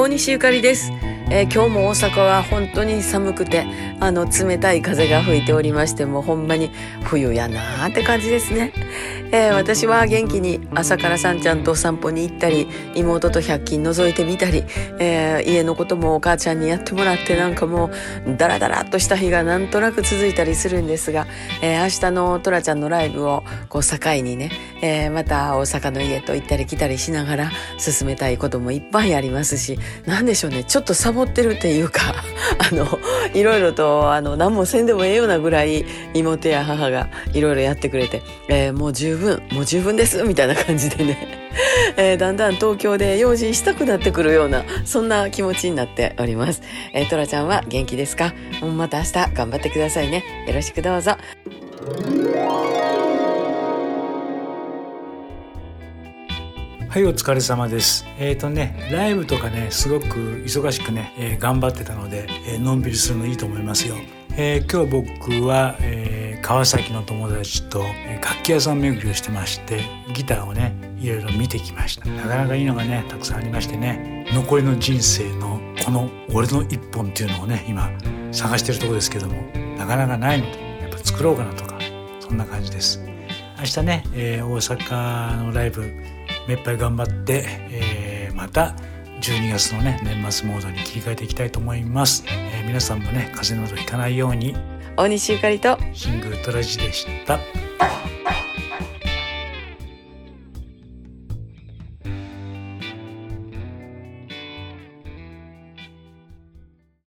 大西ゆかりです。えー、今日も大阪は本当に寒くて、あの、冷たい風が吹いておりまして、もうほんまに冬やなーって感じですね。えー、私は元気に朝からさんちゃんとお散歩に行ったり、妹と百均覗いてみたり、えー、家のこともお母ちゃんにやってもらってなんかもう、ダラダラっとした日がなんとなく続いたりするんですが、えー、明日のトラちゃんのライブをこう境にね、えー、また大阪の家と行ったり来たりしながら進めたいこともいっぱいありますし、なんでしょうね、ちょっとサボってるっていうか、あの、いろいろと、あの、何もせんでもええようなぐらい妹や母がいろいろやってくれて、えー、もう十分、もう十分です、みたいな感じでね、えー、だんだん東京で用心したくなってくるような、そんな気持ちになっております。えー、トラちゃんは元気ですか？また明日頑張ってくださいね。よろしくどうぞ。はいお疲れ様です。えっ、ー、とねライブとかねすごく忙しくね、えー、頑張ってたので、えー、のんびりするのいいと思いますよ。え、今日僕は、え、川崎の友達と、楽器屋さん巡りをしてましてギターをねいろいろ見てきました。なかなかいいのがねたくさんありましてね残りの人生のこの俺の一本っていうのをね今探してるとこですけどもなかなかないのでやっぱ作ろうかなとかそんな感じです。明日ね、えー、大阪のライブめっぱい頑張って、えー、また12月のね年末モードに切り替えていきたいと思います、えー、皆さんもね風邪などひかないように。大西ゆかりと。シングルトラジでした